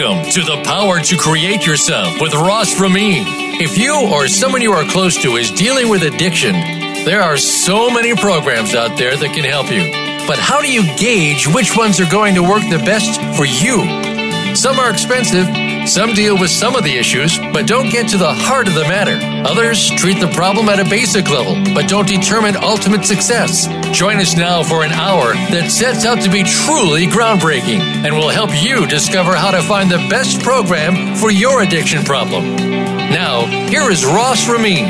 Welcome to the Power to Create Yourself with Ross Ramin. If you or someone you are close to is dealing with addiction, there are so many programs out there that can help you. But how do you gauge which ones are going to work the best for you? Some are expensive, some deal with some of the issues, but don't get to the heart of the matter. Others treat the problem at a basic level, but don't determine ultimate success. Join us now for an hour that sets out to be truly groundbreaking and will help you discover how to find the best program for your addiction problem. Now, here is Ross Ramin.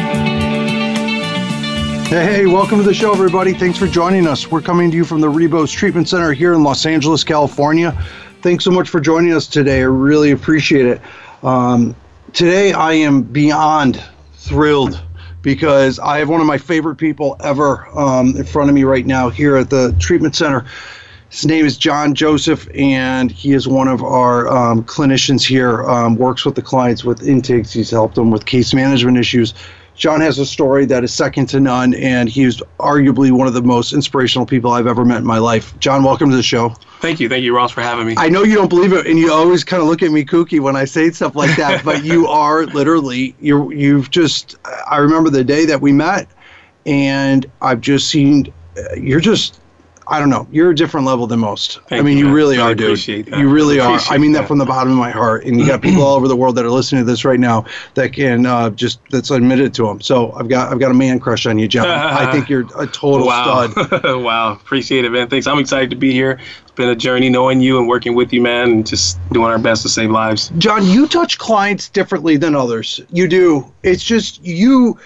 Hey, welcome to the show, everybody. Thanks for joining us. We're coming to you from the Rebos Treatment Center here in Los Angeles, California. Thanks so much for joining us today. I really appreciate it. Um, today, I am beyond thrilled because I have one of my favorite people ever um, in front of me right now here at the treatment center. His name is John Joseph, and he is one of our um, clinicians here. Um, works with the clients with intakes. He's helped them with case management issues. John has a story that is second to none, and he's arguably one of the most inspirational people I've ever met in my life. John, welcome to the show. Thank you. Thank you, Ross, for having me. I know you don't believe it, and you always kind of look at me kooky when I say stuff like that, but you are literally, you're, you've just, I remember the day that we met, and I've just seen, you're just I don't know. You're a different level than most. Thank I mean, you, really I are, dude. that. You really are. I mean that. that. from the bottom of my heart. And you got people all over the world that are listening to this right now that can uh, just that's admitted to them. So I've got I've got a man crush on you, John. I think you're a total wow. stud. wow. Appreciate it, man. Thanks. I'm excited to be here. It's been a journey knowing you and working with you, man, and just doing our best to save lives. John, you touch clients differently than others. You do. It's just you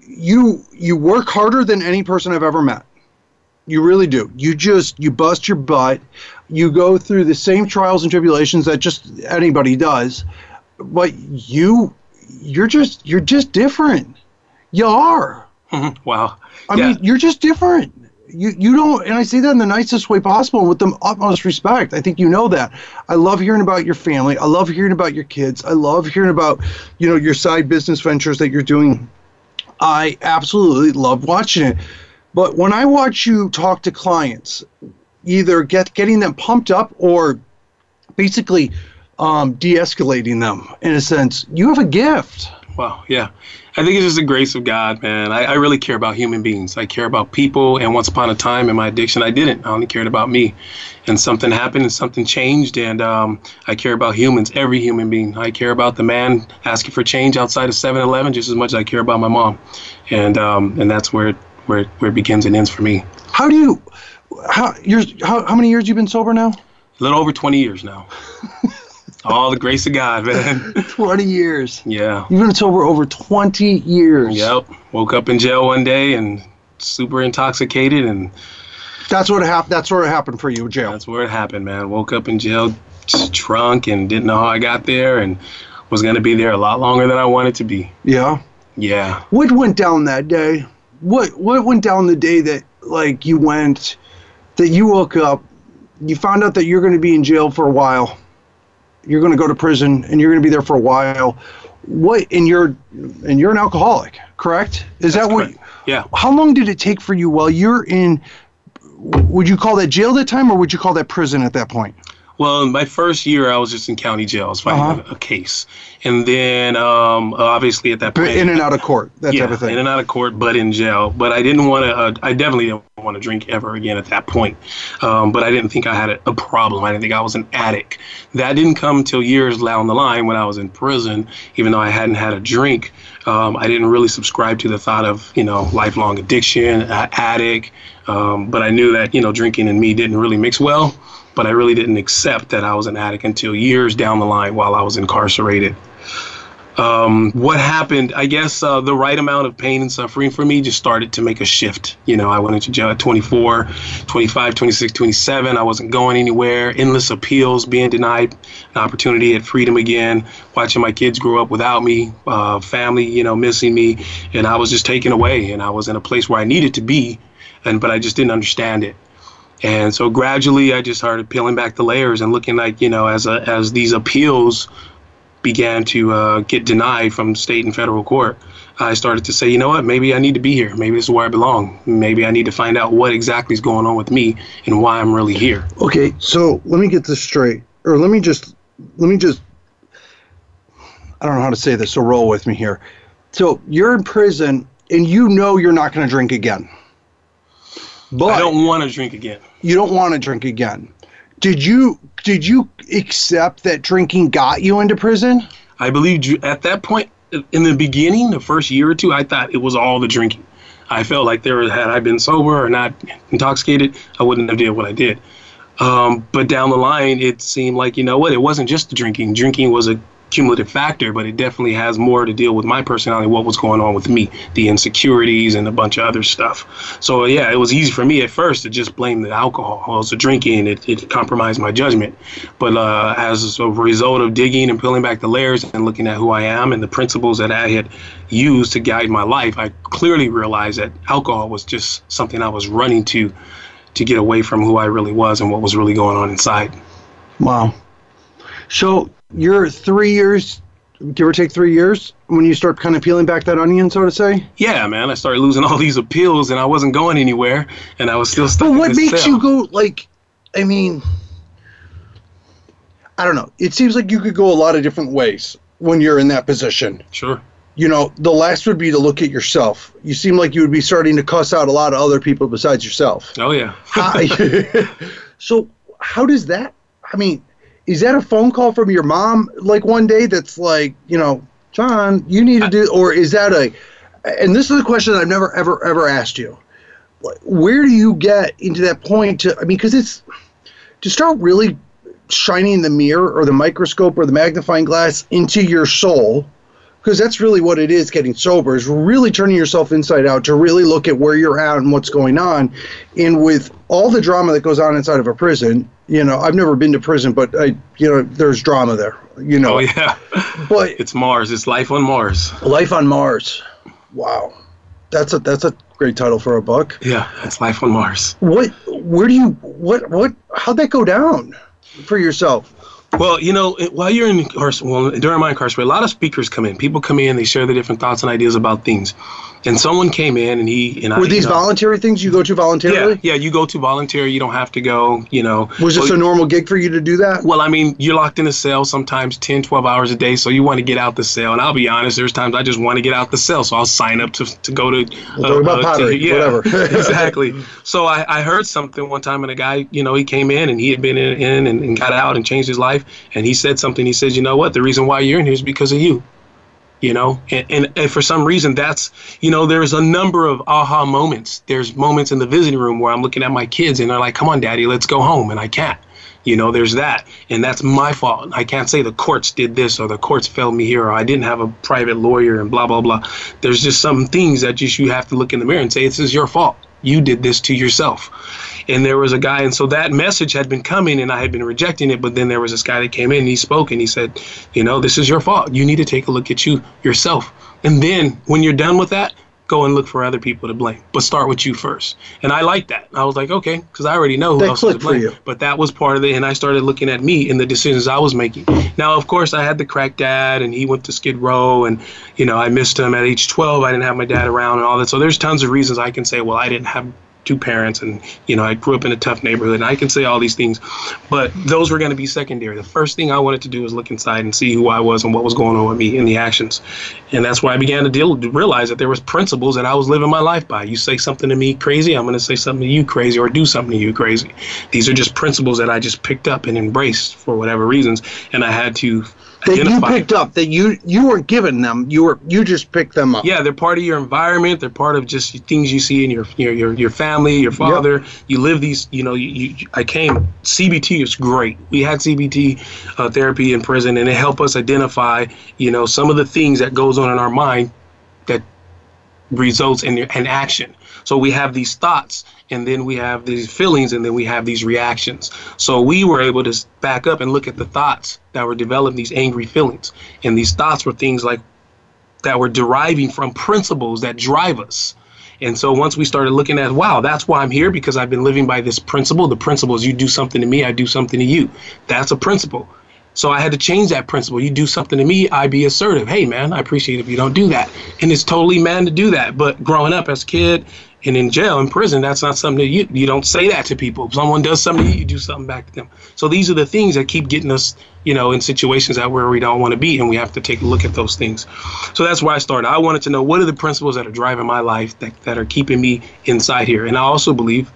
you you work harder than any person I've ever met. You really do. You just you bust your butt. You go through the same trials and tribulations that just anybody does, but you you're just you're just different. You are. wow. I Yeah. mean, you're just different. You you don't, and I say that in the nicest way possible, with the utmost respect. I think you know that. I love hearing about your family. I love hearing about your kids. I love hearing about, you know, your side business ventures that you're doing. I absolutely love watching it. But when I watch you talk to clients, either get getting them pumped up or basically um, de-escalating them in a sense, you have a gift. Wow, yeah. I think it's just the grace of God, man. I, I really care about human beings. I care about people. And once upon a time in my addiction, I didn't. I only cared about me. And something happened and something changed. And um, I care about humans, every human being. I care about the man asking for change outside of 7 Eleven just as much as I care about my mom. And um, and that's where, where, it- where it begins and ends for me. How do you? How years? How, how many years you've been sober now? A little over 20 years now. All the grace of God, man. Twenty years. Yeah. You've been sober over twenty years. Yep. Woke up in jail one day and super intoxicated, and That's what happened. That's what happened for you, jail. that's where it happened, man. Woke up in jail, drunk, and didn't know how I got there, and was gonna be there a lot longer than I wanted to be. Yeah. Yeah. What went down that day? What What went down the day that like you went, that you woke up, you found out that you're going to be in jail for a while. You're going to go to prison, and you're going to be there for a while. What? And you're and you're an alcoholic, correct? Is That's that what? correct. Yeah. How long did it take for you while you're in? Would you call that jail that time, or would you call that prison at that point? Well, in my first year, I was just in county jail. I was fighting Uh-huh. a, a case, and then um, obviously at that point, in and out of court, that yeah, type of thing. in and out of court, but in jail. But I didn't want to. Uh, I definitely didn't want to drink ever again at that point. Um, but I didn't think I had a, a problem. I didn't think I was an addict. That didn't come till years down the line when I was in prison. Even though I hadn't had a drink, um, I didn't really subscribe to the thought of you know lifelong addiction, uh, addict. Um, but I knew that you know drinking and me didn't really mix well. But I really didn't accept that I was an addict until years down the line while I was incarcerated um, what happened, I guess uh, the right amount of pain and suffering for me just started to make a shift. You know, I went into jail at 24, 25, 26, 27. I wasn't going anywhere. Endless appeals, being denied an opportunity at freedom again, watching my kids grow up without me, uh, family, you know, missing me. And I was just taken away. And I was in a place where I needed to be, and but I just didn't understand it. And so gradually, I just started peeling back the layers and looking like, you know, as a, as these appeals began to uh, get denied from state and federal court, I started to say, you know what, maybe I need to be here. Maybe this is where I belong. Maybe I need to find out what exactly is going on with me and why I'm really here. Okay, so let me get this straight, or let me just let me just I don't know how to say this, so roll with me here. So you're in prison and you know you're not going to drink again. But I don't want to drink again. You don't want to drink again. Did you did you accept that drinking got you into prison? I believe at that point in the beginning, the first year or two, I thought it was all the drinking. I felt like there had I been sober or not intoxicated, I wouldn't have did what I did. Um, but down the line, it seemed like you know what? It wasn't just the drinking. Drinking was a cumulative factor, but it definitely has more to deal with my personality, what was going on with me, the insecurities and a bunch of other stuff. So yeah, it was easy for me at first to just blame the alcohol. Well, was drinking, it, it compromised my judgment. But uh, as a result of digging and peeling back the layers and looking at who I am and the principles that I had used to guide my life, I clearly realized that alcohol was just something I was running to to get away from who I really was and what was really going on inside. Wow. So you're three years, give or take three years, when you start kind of peeling back that onion, so to say. Yeah, man. I started losing all these appeals, and I wasn't going anywhere, and I was still stuck. But what makes cell. you go like? I mean, I don't know. It seems like you could go a lot of different ways when you're in that position. Sure. You know, the last would be to look at yourself. You seem like you would be starting to cuss out a lot of other people besides yourself. Oh yeah. so how does that? I mean, is that a phone call from your mom like one day that's like you know john you need to do or is that a and this is a question that i've never ever ever asked you. Where do you get into that point to i mean because it's to start really shining the mirror or the microscope or the magnifying glass into your soul because that's really what it is getting sober is really turning yourself inside out to really look at where you're at and what's going on. And with all the drama that goes on inside of a prison you know i've never been to prison but i you know there's drama there you know. Oh yeah. But it's mars. It's life on mars. Life on mars. Wow. That's a that's a great title for a book. Yeah it's life on mars. What where do you what what how'd that go down for yourself well, you know, while you're in well, during my incarceration, a lot of speakers come in. People come in, they share their different thoughts and ideas about things. And someone came in, and he and I were I, these you know, voluntary things you go to voluntarily? Yeah, yeah, you go to voluntary. You don't have to go. You know, was this well, a normal gig for you to do that? Well, I mean, you're locked in a cell sometimes 10, 12 hours a day, so you want to get out the cell. And I'll be honest, there's times I just want to get out the cell, so I'll sign up to to go to. Uh, about uh, pottery, to, yeah, whatever. exactly. So I, I heard something one time, and a guy, you know, he came in and he had been in, in and, and got out and changed his life, and he said something. He says, you know what? The reason why you're in here is because of you you know? And, and, and, for some reason that's you know there's a number of aha moments. There's moments in the visiting room where i'm looking at my kids and they're like come on daddy let's go home. And i can't. You know there's that. And that's my fault. I can't say the courts did this or the courts failed me here or i didn't have a private lawyer and blah blah blah. There's just some things that just you have to look in the mirror and say this is your fault. You did this to yourself and there was a guy and so that message had been coming and i had been rejecting it but then there was this guy that came in and he spoke and he said you know this is your fault. You need to take a look at you yourself. And then when you're done with that go and look for other people to blame but start with you first. And i like that. I was like okay because i already know who that else to blame. but that was part of it and i started looking at me and the decisions i was making. Now of course i had the crack dad and he went to skid row and you know i missed him at age 12 i didn't have my dad around and all that. So there's tons of reasons i can say well i didn't have two parents and you know i grew up in a tough neighborhood and i can say all these things but those were going to be secondary. The first thing i wanted to do was look inside and see who i was and what was going on with me in the actions. And that's why i began to deal to realize that there was principles that i was living my life by. You say something to me crazy i'm going to say something to you crazy or do something to you crazy. These are just principles that i just picked up and embraced for whatever reasons and i had to that you picked up that you you weren't given them. You were you just picked them up. Yeah they're part of your environment. They're part of just things you see in your your your, your family your father. Yep. you live these you know you, you, i came cbt is great. We had cbt uh, therapy in prison and it helped us identify you know some of the things that goes on in our mind that results in an action so we have these thoughts and then we have these feelings and then we have these reactions so we were able to back up and look at the thoughts that were developing these angry feelings and these thoughts were things like that were deriving from principles that drive us and so once we started looking at wow that's why i'm here because i've been living by this principle the principle is you do something to me i do something to you that's a principle so I had to change that principle. You do something to me, I be assertive. Hey, man, I appreciate if you don't do that. And it's totally man to do that. But growing up as a kid, And in jail, in prison, that's not something that you you don't say that to people. If someone does something to you, you do something back to them. So these are the things that keep getting us, you know, in situations that where we don't want to be, and we have to take a look at those things. So that's why I started. I wanted to know what are the principles that are driving my life that, that are keeping me inside here. And I also believe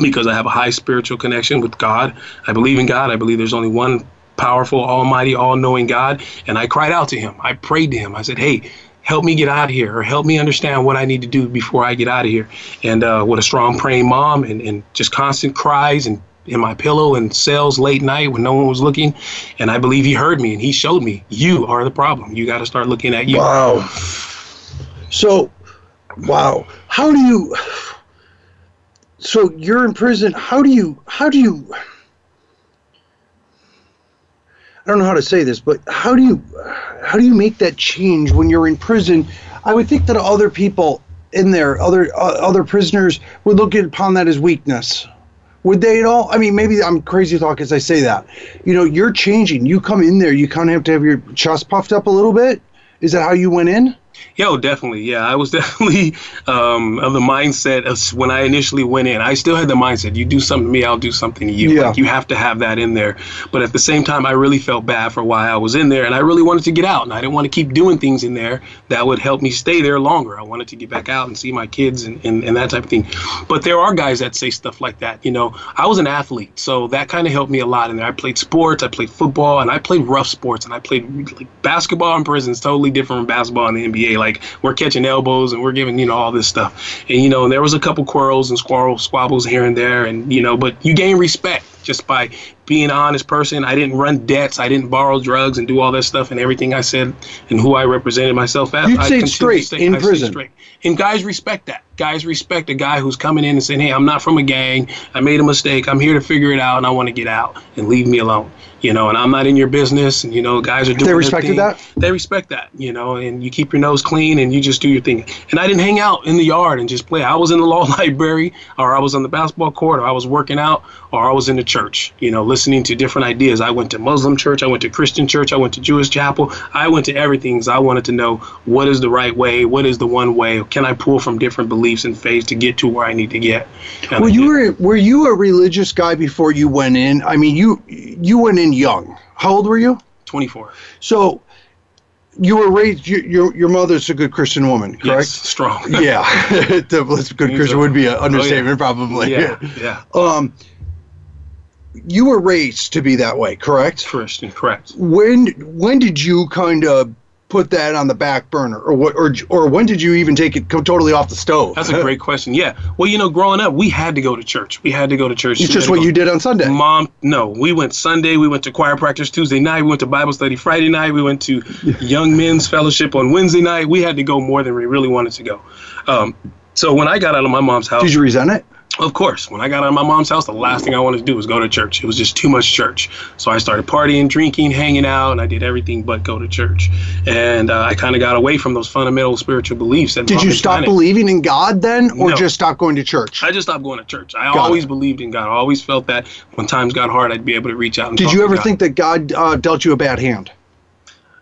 because I have a high spiritual connection with God. I believe in God. I believe there's only one powerful, almighty, all knowing God. And I cried out to him. I prayed to him. I said, Hey, help me get out of here or help me understand what I need to do before I get out of here. And uh, with a strong praying mom and, and just constant cries and in my pillow and cells late night when no one was looking. And I believe he heard me and he showed me, you are the problem. You got to start looking at you. Wow. So, wow. How do you, so you're in prison. How do you, how do you, I don't know how to say this, but how do you how do you make that change when you're in prison? I would think that other people in there, other uh, other prisoners, would look upon that as weakness. Would they at all? I mean, maybe I'm crazy talk as I say that. You know, you're changing. You come in there, you kind of have to have your chest puffed up a little bit. Is that how you went in? Yo, definitely. Yeah, I was definitely um, of the mindset of when I initially went in. I still had the mindset: you do something to me, I'll do something to you. Yeah. Like you have to have that in there. But at the same time, I really felt bad for why I was in there, and I really wanted to get out, and I didn't want to keep doing things in there that would help me stay there longer. I wanted to get back out and see my kids and, and, and that type of thing. But there are guys that say stuff like that. You know, I was an athlete, so that kind of helped me a lot in there. I played sports, I played football, and I played rough sports, and I played like basketball in prison is totally different from basketball in the NBA. Like we're catching elbows and we're giving you know all this stuff, and you know there was a couple quarrels and squirrels, squabbles here and there, and you know, but you gain respect just by being an honest person. I didn't run debts. I didn't borrow drugs and do all that stuff. And everything I said and who I represented myself as. You I stayed straight stay- in I prison. straight. And guys respect that. Guys respect a guy who's coming in and saying, "Hey, I'm not from a gang. I made a mistake. I'm here to figure it out, and I want to get out and leave me alone." You know, and I'm not in your business. And you know, guys are doing. their respected that? They respect that. You know, and you keep your nose clean and you just do your thing. And I didn't hang out in the yard and just play. I was in the law library, or I was on the basketball court, or I was working out, or I was in the church. You know, listening to different ideas. I went to Muslim church. I went to Christian church. I went to Jewish chapel. I went to everything. I wanted to know what is the right way. What is the one way? Can I pull from different beliefs and faiths to get to where I need to get? Were you were were you a religious guy before you went in? I mean, you you went in young. How old were you? 24. So you were raised. Your your, your mother's a good Christian woman, Yes, correct? strong. Yeah, the good Christian would be an understatement, probably. yeah, yeah. Um, you were raised to be that way, correct? Christian, correct. When when did you kind of put that on the back burner, or what, or or when did you even take it totally off the stove? That's a great question. Yeah. Well, you know, growing up, we had to go to church. We had to go to church. It's We just what you did on Sunday. Mom, no, we went Sunday. We went to choir practice Tuesday night. We went to Bible study Friday night. We went to Young Men's Fellowship on Wednesday night. We had to go more than we really wanted to go. Um, so when I got out of my mom's house, Did you resent it? Of course, when I got out of my mom's house, the last thing I wanted to do was go to church. It was just too much church. So I started partying, drinking, hanging out, and I did everything but go to church. And uh, I kind of got away from those fundamental spiritual beliefs. That Did you stop planet. believing in God then, or No. just stop going to church? I just stopped going to church. I Got always it. believed in God. I always felt that when times got hard, I'd be able to reach out and Did you ever think that God uh, dealt you a bad hand?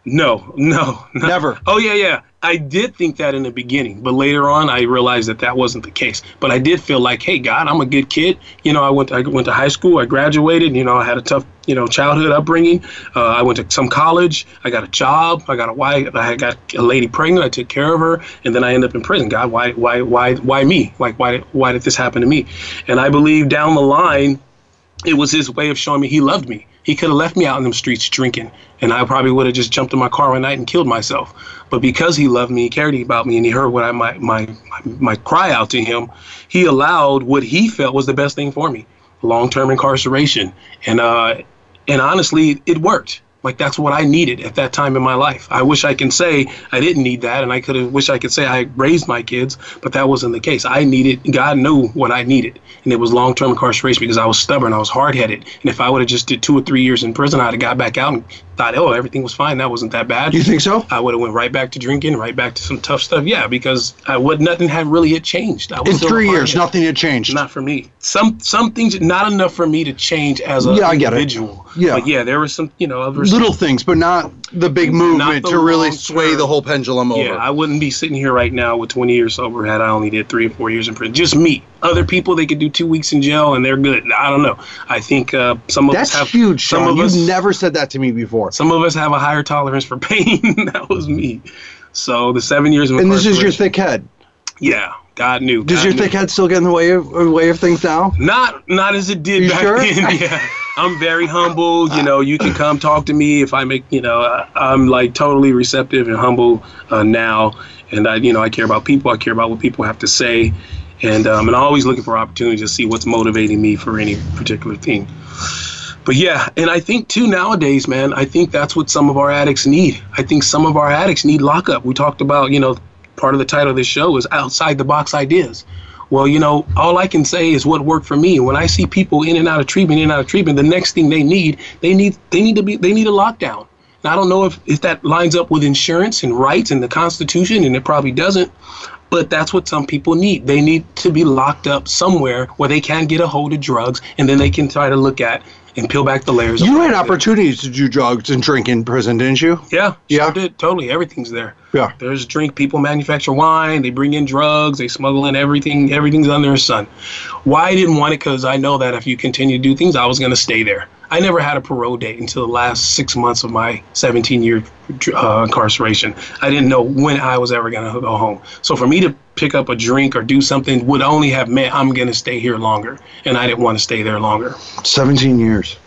No, no, no. Never. Oh yeah, yeah. I did think that in the beginning, but later on, I realized that that wasn't the case. But I did feel like, hey, God, I'm a good kid. You know, I went, I went to high school, I graduated. You know, I had a tough, you know, childhood upbringing. Uh, I went to some college. I got a job. I got a wife. I got a lady pregnant. I took care of her, and then I ended up in prison. God, why, why, why, why me? Like, why, why did this happen to me? And I believe down the line, it was his way of showing me he loved me. He could have left me out in them streets drinking, and I probably would have just jumped in my car one night and killed myself. But because he loved me, he cared about me, and he heard what I my my, my cry out to him, he allowed what he felt was the best thing for me: long-term incarceration. And uh, and honestly, it worked. Like that's what I needed at that time in my life. I wish I can say I didn't need that, and I could have wish I could say I raised my kids, but that wasn't the case. I needed God knew what I needed, and it was long term incarceration because I was stubborn, I was hard headed, and if I would have just did two or three years in prison, I'd have got back out and thought, oh, everything was fine. That wasn't that bad. You think so? I would have went right back to drinking, right back to some tough stuff. Yeah, because I would nothing had really had changed. I was In three years, nothing had changed. Not for me. Some some things not enough for me to change as an Yeah, I get it. individual. Yeah. But yeah, there was some you know other little things, but not the big movement the to really sway term. the whole pendulum over. Yeah, I wouldn't be sitting here right now with 20 years sober had I only did three or four years in prison. Just me. Other people, they could do two weeks in jail and they're good. I don't know. I think uh, some of That's us have huge, Some Sean. of You've us, never said that to me before. some of us have a higher tolerance for pain. that was me. So the seven years And this is your thick head. Yeah, God knew. Does your knew. thick head still get in the way of way of things now? Not not as it did You back sure? then. Yeah, I'm very humble. You know, you can come talk to me if I make. You know, I- I'm like totally receptive and humble uh, now, and I you know I care about people. I care about what people have to say, and um, and I'm always looking for opportunities to see what's motivating me for any particular thing. But yeah, and I think too nowadays, man, I think that's what some of our addicts need. I think some of our addicts need lockup. We talked about, you know, part of the title of this show is outside the box ideas. Well, you know, all I can say is what worked for me. When I see people in and out of treatment, in and out of treatment, the next thing they need, they need they need to be they need a lockdown. And I don't know if, if that lines up with insurance and rights and the Constitution, and it probably doesn't. But that's what some people need. They need to be locked up somewhere where they can get a hold of drugs, and then they can try to look at and peel back the layers. of You had opportunities to do drugs and drink in prison, didn't you? Yeah, Yeah. sure did. Totally, everything's there. Yeah. There's drink. People manufacture wine. They bring in drugs. They smuggle in everything. Everything's under the sun. Why I didn't want it? Because I know that if you continue to do things, I was going to stay there. I never had a parole date until the last six months of my 17 year uh, incarceration. I didn't know when I was ever going to go home. So for me to pick up a drink or do something would only have meant I'm going to stay here longer. And I didn't want to stay there longer. 17 years.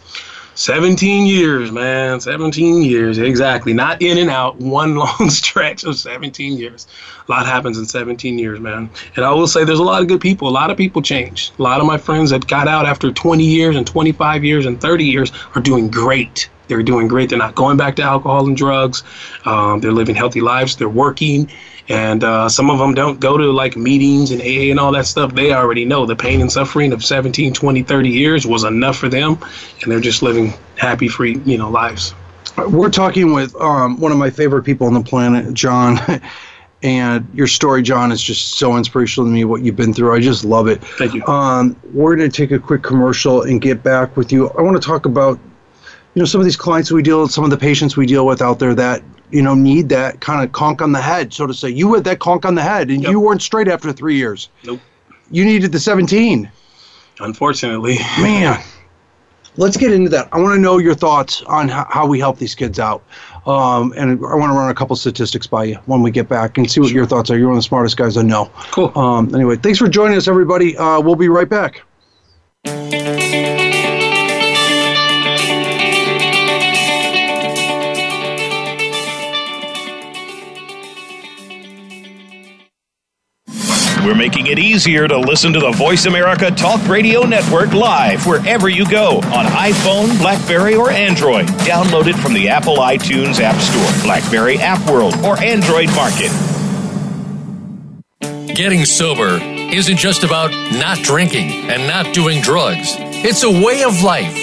17 years, man. 17 years. Exactly. Not in and out, one long stretch of 17 years. A lot happens in 17 years, man. And I will say there's a lot of good people. A lot of people changed. A lot of my friends that got out after 20 years and 25 years and 30 years are doing great. They're doing great. They're not going back to alcohol and drugs. Um, they're living healthy lives. They're working. And uh, some of them don't go to like meetings and AA and all that stuff. They already know the pain and suffering of 17, 20, 30 years was enough for them. And they're just living happy, free, you know, lives. We're talking with um, one of my favorite people on the planet, John. And your story, John, is just so inspirational to me. What you've been through, I just love it. Thank you. Um, we're going to take a quick commercial and get back with you. I want to talk about, you know, some of these clients we deal with, some of the patients we deal with out there that you know need that kind of conk on the head, so to say. You had that conk on the head, and Yep. you weren't straight after three years. Nope. You needed the 17. Unfortunately. Man, let's get into that. I want to know your thoughts on how, we help these kids out. Um, and I want to run a couple statistics by you when we get back and see what your thoughts are. You're one of the smartest guys I know. Cool. Um, anyway, thanks for joining us, everybody. Uh, we'll be right back. We're making it easier to listen to the Voice America Talk Radio Network live wherever you go on iPhone, Blackberry, or Android. Download it from the Apple iTunes App Store, Blackberry App World, or Android Market. Getting sober isn't just about not drinking and not doing drugs. It's a way of life.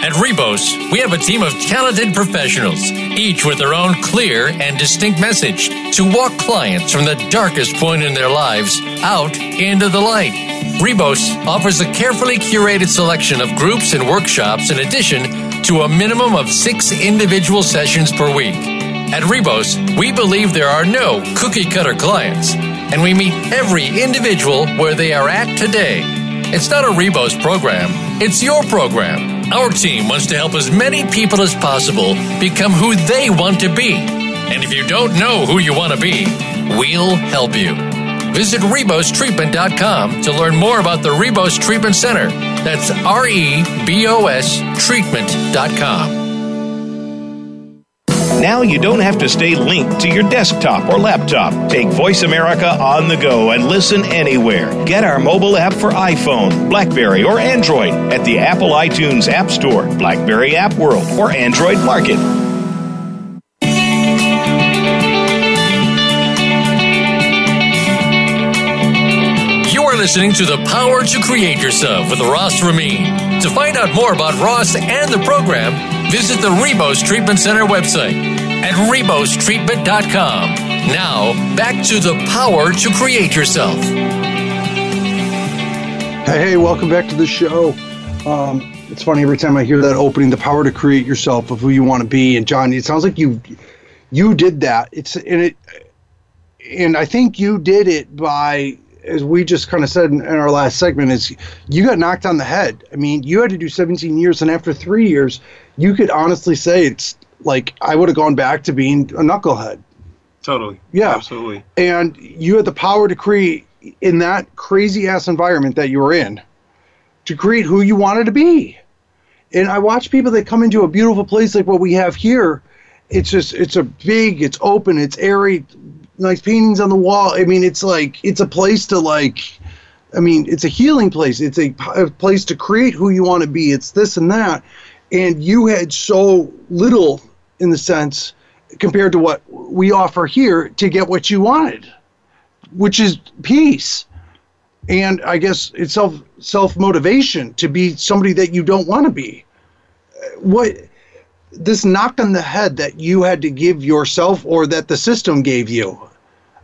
At Rebos, we have a team of talented professionals, each with their own clear and distinct message to walk clients from the darkest point in their lives out into the light. Rebos offers a carefully curated selection of groups and workshops in addition to a minimum of six individual sessions per week. At Rebos, we believe there are no cookie cutter clients, and we meet every individual where they are at today. It's not a Rebos program, it's your program. Our team wants to help as many people as possible become who they want to be. And if you don't know who you want to be, we'll help you. Visit RebosTreatment.com to learn more about the Rebos Treatment Center. That's R E B O S Treatment.com. Now you don't have to stay linked to your desktop or laptop. Take Voice America on the go and listen anywhere. Get our mobile app for iPhone, Blackberry, or Android at the Apple iTunes App Store, Blackberry App World, or Android Market. You are listening to The Power to Create Yourself with Ross Ramin. To find out more about Ross and the program, visit the Rebos Treatment Center website at rebostreatment.com. Now, back to The Power to Create Yourself. Hey, welcome back to the show. Um, it's funny every time I hear that opening, the power to create yourself of who you want to be. And John, it sounds like you you did that. It's and it and I think you did it by as we just kind of said in, in, our last segment is you got knocked on the head. I mean, you had to do 17 years, and after three years, you could honestly say it's like I would have gone back to being a knucklehead. Totally. Yeah. Absolutely. And you had the power to create in that crazy ass environment that you were in to create who you wanted to be. And I watch people that come into a beautiful place like what we have here. It's just it's a big, it's open, it's airy, nice paintings on the wall. I mean, it's like it's a place to like. I mean, it's a healing place. It's a, a place to create who you want to be. It's this and that, and you had so little in the sense compared to what we offer here to get what you wanted, which is peace. And I guess it's self self motivation to be somebody that you don't want to be. What this knock on the head that you had to give yourself or that the system gave you.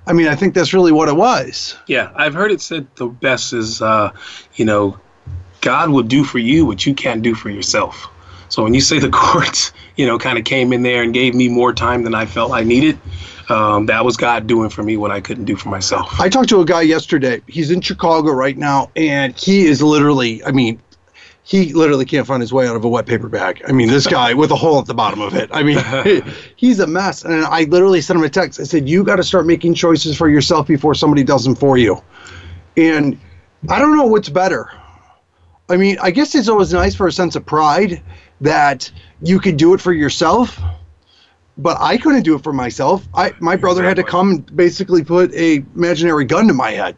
I mean, I think that's really what it was. Yeah, I've heard it said the best is, uh, you know, God will do for you what you can't do for yourself. So when you say the courts, you know, kind of came in there and gave me more time than I felt I needed, um, that was God doing for me what I couldn't do for myself. I talked to a guy yesterday. He's in Chicago right now, and he is literally, I mean, he literally can't find his way out of a wet paper bag. I mean, this guy with a hole at the bottom of it. I mean, he's a mess. And I literally sent him a text. I said, You got to start making choices for yourself before somebody does them for you. And I don't know what's better. I mean, I guess it's always nice for a sense of pride that you could do it for yourself but I couldn't do it for myself. I my brother exactly. had to come and basically put a imaginary gun to my head.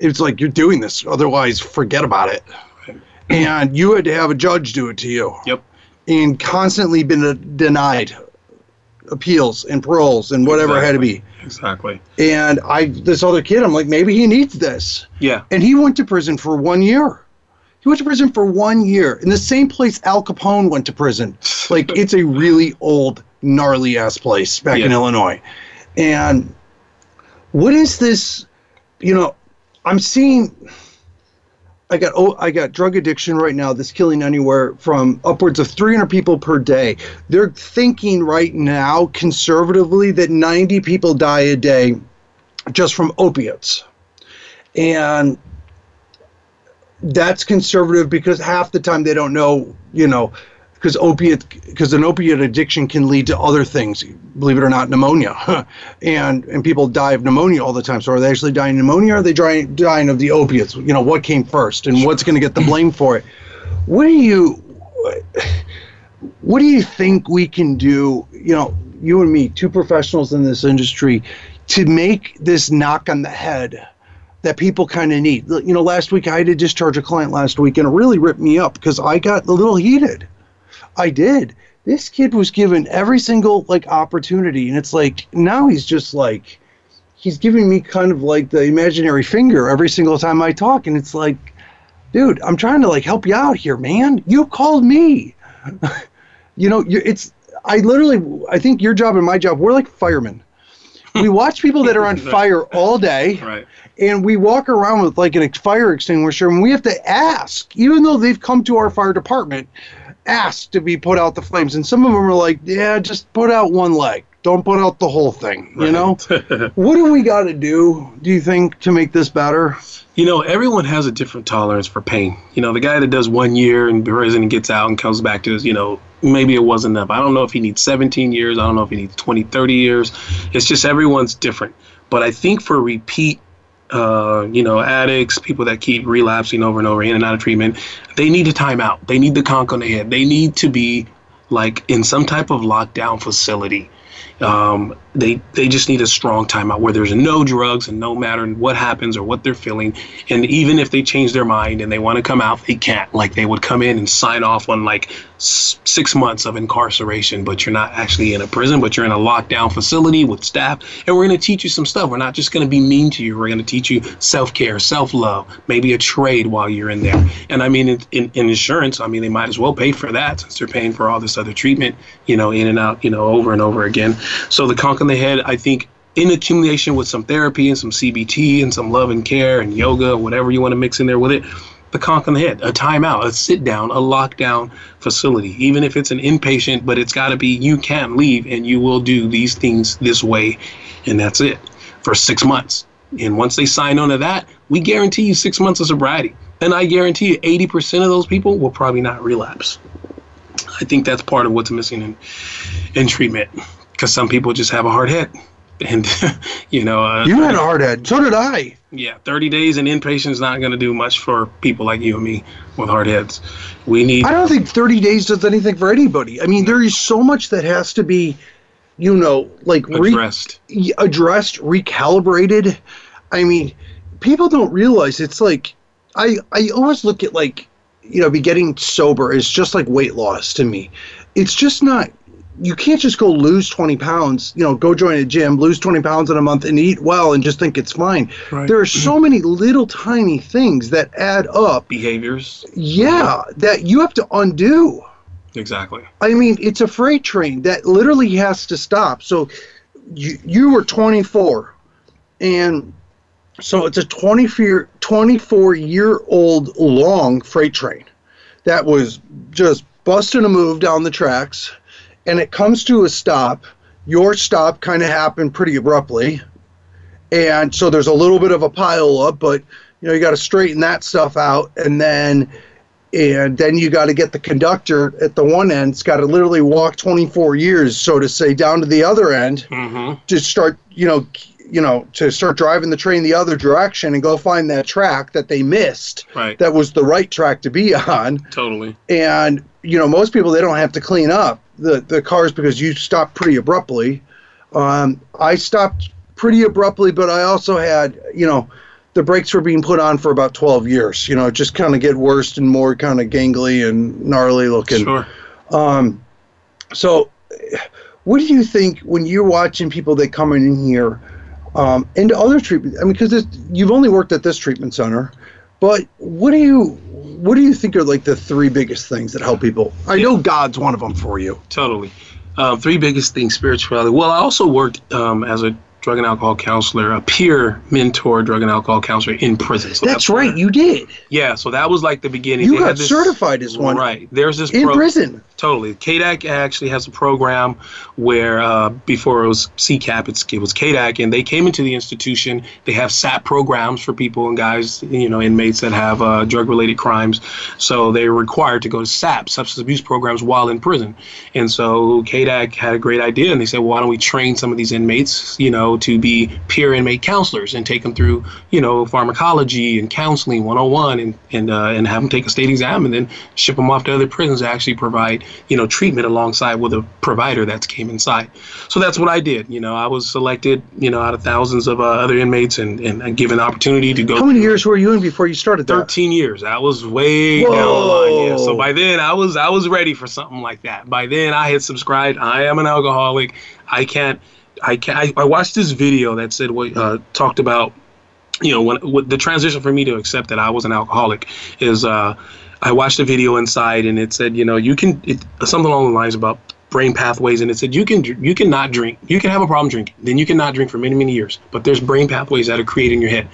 It's like you're doing this, otherwise forget about it. And you had to have a judge do it to you. Yep. And constantly been denied appeals and paroles and whatever exactly. had to be. Exactly. And I this other kid, I'm like, maybe he needs this. Yeah. And he went to prison for one year. He went to prison for one year in the same place Al Capone went to prison. Like it's a really old gnarly ass place back yeah. in Illinois. And what is this? You know, I'm seeing. I got oh, I got drug addiction right now. This killing anywhere from upwards of 300 people per day. They're thinking right now, conservatively, that 90 people die a day just from opiates, and that's conservative because half the time they don't know, you know, because opiate because an opiate addiction can lead to other things believe it or not pneumonia. And and people die of pneumonia all the time. So are they actually dying of pneumonia or are they dying, dying of the opiates? You know what came first and what's going to get the blame for it? What do you what do you think we can do you know you and me two professionals in this industry to make this knock on the head that people kind of need? You know last week i had to discharge a client last week and it really ripped me up because i got a little heated I did. This kid was given every single like opportunity, and it's like now he's just like he's giving me kind of like the imaginary finger every single time I talk, and it's like, dude, I'm trying to like help you out here, man. You called me. you know, you it's I literally I think your job and my job we're like firemen. We watch people that are on fire all day, right. and we walk around with like a fire extinguisher, and we have to ask, even though they've come to our fire department, asked to be put out the flames, and some of them are like, "Yeah, just put out one leg. Don't put out the whole thing." You right. know, what do we got to do? Do you think to make this better? You know, everyone has a different tolerance for pain. You know, the guy that does one year in prison and gets out and comes back to, us, you know, maybe it wasn't enough. I don't know if he needs 17 years. I don't know if he needs 20, 30 years. It's just everyone's different. But I think for repeat uh, you know, addicts, people that keep relapsing over and over in and out of treatment, they need a timeout. They need the conk on the head. They need to be like in some type of lockdown facility um, they they just need a strong timeout where there's no drugs and no matter what happens or what they're feeling, and even if they change their mind and they want to come out, they can't. Like they would come in and sign off on like s- six months of incarceration, but you're not actually in a prison, but you're in a lockdown facility with staff, and we're going to teach you some stuff. We're not just going to be mean to you. We're going to teach you self care, self love, maybe a trade while you're in there. And I mean, in, in, in insurance, I mean, they might as well pay for that since they're paying for all this other treatment, you know, in and out, you know, over and over again. So the on the head, I think, in accumulation with some therapy and some CBT and some love and care and yoga, whatever you want to mix in there with it, the conk on the head, a timeout, a sit down, a lockdown facility. Even if it's an inpatient, but it's got to be you can't leave and you will do these things this way, and that's it for six months. And once they sign on to that, we guarantee you six months of sobriety. And I guarantee you 80% of those people will probably not relapse. I think that's part of what's missing in, in treatment because some people just have a hard head. And, you know, uh, You had a hard head. So did I. yeah, 30 days in inpatient is not going to do much for people like you and me with hard heads. We need, I don't think 30 days does anything for anybody. I mean, there is so much that has to be, you know, like re- addressed. addressed, recalibrated. I mean, people don't realize it's like I I always look at like you know, be getting sober is just like weight loss to me. It's just not. You can't just go lose 20 pounds, you know, go join a gym, lose 20 pounds in a month and eat well and just think it's fine. Right. There are so many little tiny things that add up. Behaviors. Yeah, that you have to undo. Exactly. I mean, it's a freight train that literally has to stop. So you you were 24 and so it's a 24 24 year old long freight train that was just busting a move down the tracks and it comes to a stop. Your stop kind of happened pretty abruptly. And so there's a little bit of a pile up, but you know, you got to straighten that stuff out and then and then you got to get the conductor at the one end. It's got to literally walk 24 years, so to say, down to the other end Mm-hmm. to start, you know, you know, to start driving the train the other direction and go find that track that they missed. Right. That was the right track to be on. Totally. And you know, most people they don't have to clean up the the cars because you stopped pretty abruptly. Um, I stopped pretty abruptly, but I also had, you know, the brakes were being put on for about 12 years. You know, just kind of get worse and more kind of gangly and gnarly looking. Sure. Um, so, what do you think when you're watching people that come in here um, into other treatment? I mean, because you've only worked at this treatment center, but what do you what do you think are like the three biggest things that help people? I know God's one of them for you. Totally. Um, three biggest things spirituality. Well, I also worked um, as a drug and alcohol counselor, a peer mentor drug and alcohol counselor in prison. So That's, right, where- you did. yeah, so that was like the beginning. You They got this- certified as one Right. There's this in pro- prison. Totally. CAADAC actually has a program where uh, before it was CCAPP, it was CAADAC, and they came into the institution. They have SAP programs for people and guys, you know, inmates that have uh, drug related crimes. So they're required to go to SAP, substance abuse programs, while in prison. And so CAADAC had a great idea, and they said, well, why don't we train some of these inmates, you know, to be peer inmate counselors and take them through, you know, pharmacology and counseling 101 and, and, uh, and have them take a state exam and then ship them off to other prisons to actually provide, you know, treatment alongside with a provider that's came inside. So that's what I did. You know, I was selected, you know, out of thousands of uh, other inmates and, and, and given the opportunity to go. How many years were you in before you started that? 13 years. I was way down the line. Yeah. So by then I was I was ready for something like that. By then I had subscribed. I am an alcoholic. I can't. I can I, I watched this video that said what uh, talked about you know when, what the transition for me to accept that I was an alcoholic is uh, I watched a video inside and it said you know you can it, something along the lines about brain pathways and it said you can you can not drink you can have a problem drinking then you can not drink for many many years but there's brain pathways that are created in your head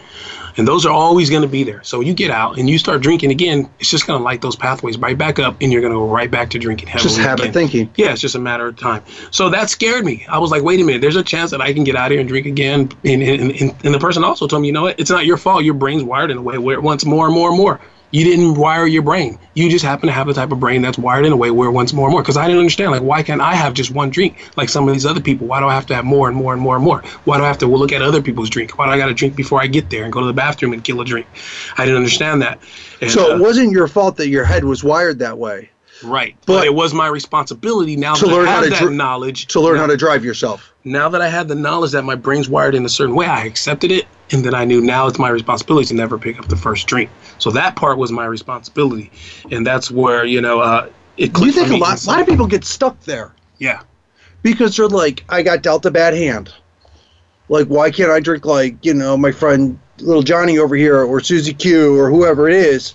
and those are always going to be there so you get out and you start drinking again it's just going to light those pathways right back up and you're going to go right back to drinking heavily Just habit again. thinking. Yeah, it's just a matter of time. So that scared me. I was like, wait a minute, there's a chance that I can get out here and drink again. And, and, and, and the person also told me, you know what? It's not your fault. Your brain's wired in a way where it wants more and more and more. You didn't wire your brain. You just happen to have the type of brain that's wired in a way where it wants more and more. Because I didn't understand, like, why can't I have just one drink like some of these other people? Why do I have to have more and more and more and more? Why do I have to look at other people's drink? Why do I got to drink before I get there and go to the bathroom and kill a drink? I didn't understand that. And, So uh, it wasn't your fault that your head was wired that way right, but- but, it was my responsibility now To that learn I how to that knowledge to learn now- how to drive yourself. now that I had the knowledge that my brain's wired in a certain way, I accepted it, and then I knew now it's my responsibility to never pick up the first drink. So that part was my responsibility, and that's where you know uh, it. You think a lot, a lot of people get stuck there Yeah, because they're like, I got dealt a bad hand. Like, why can't I drink like you know my friend little Johnny over here or Susie Q or whoever it is?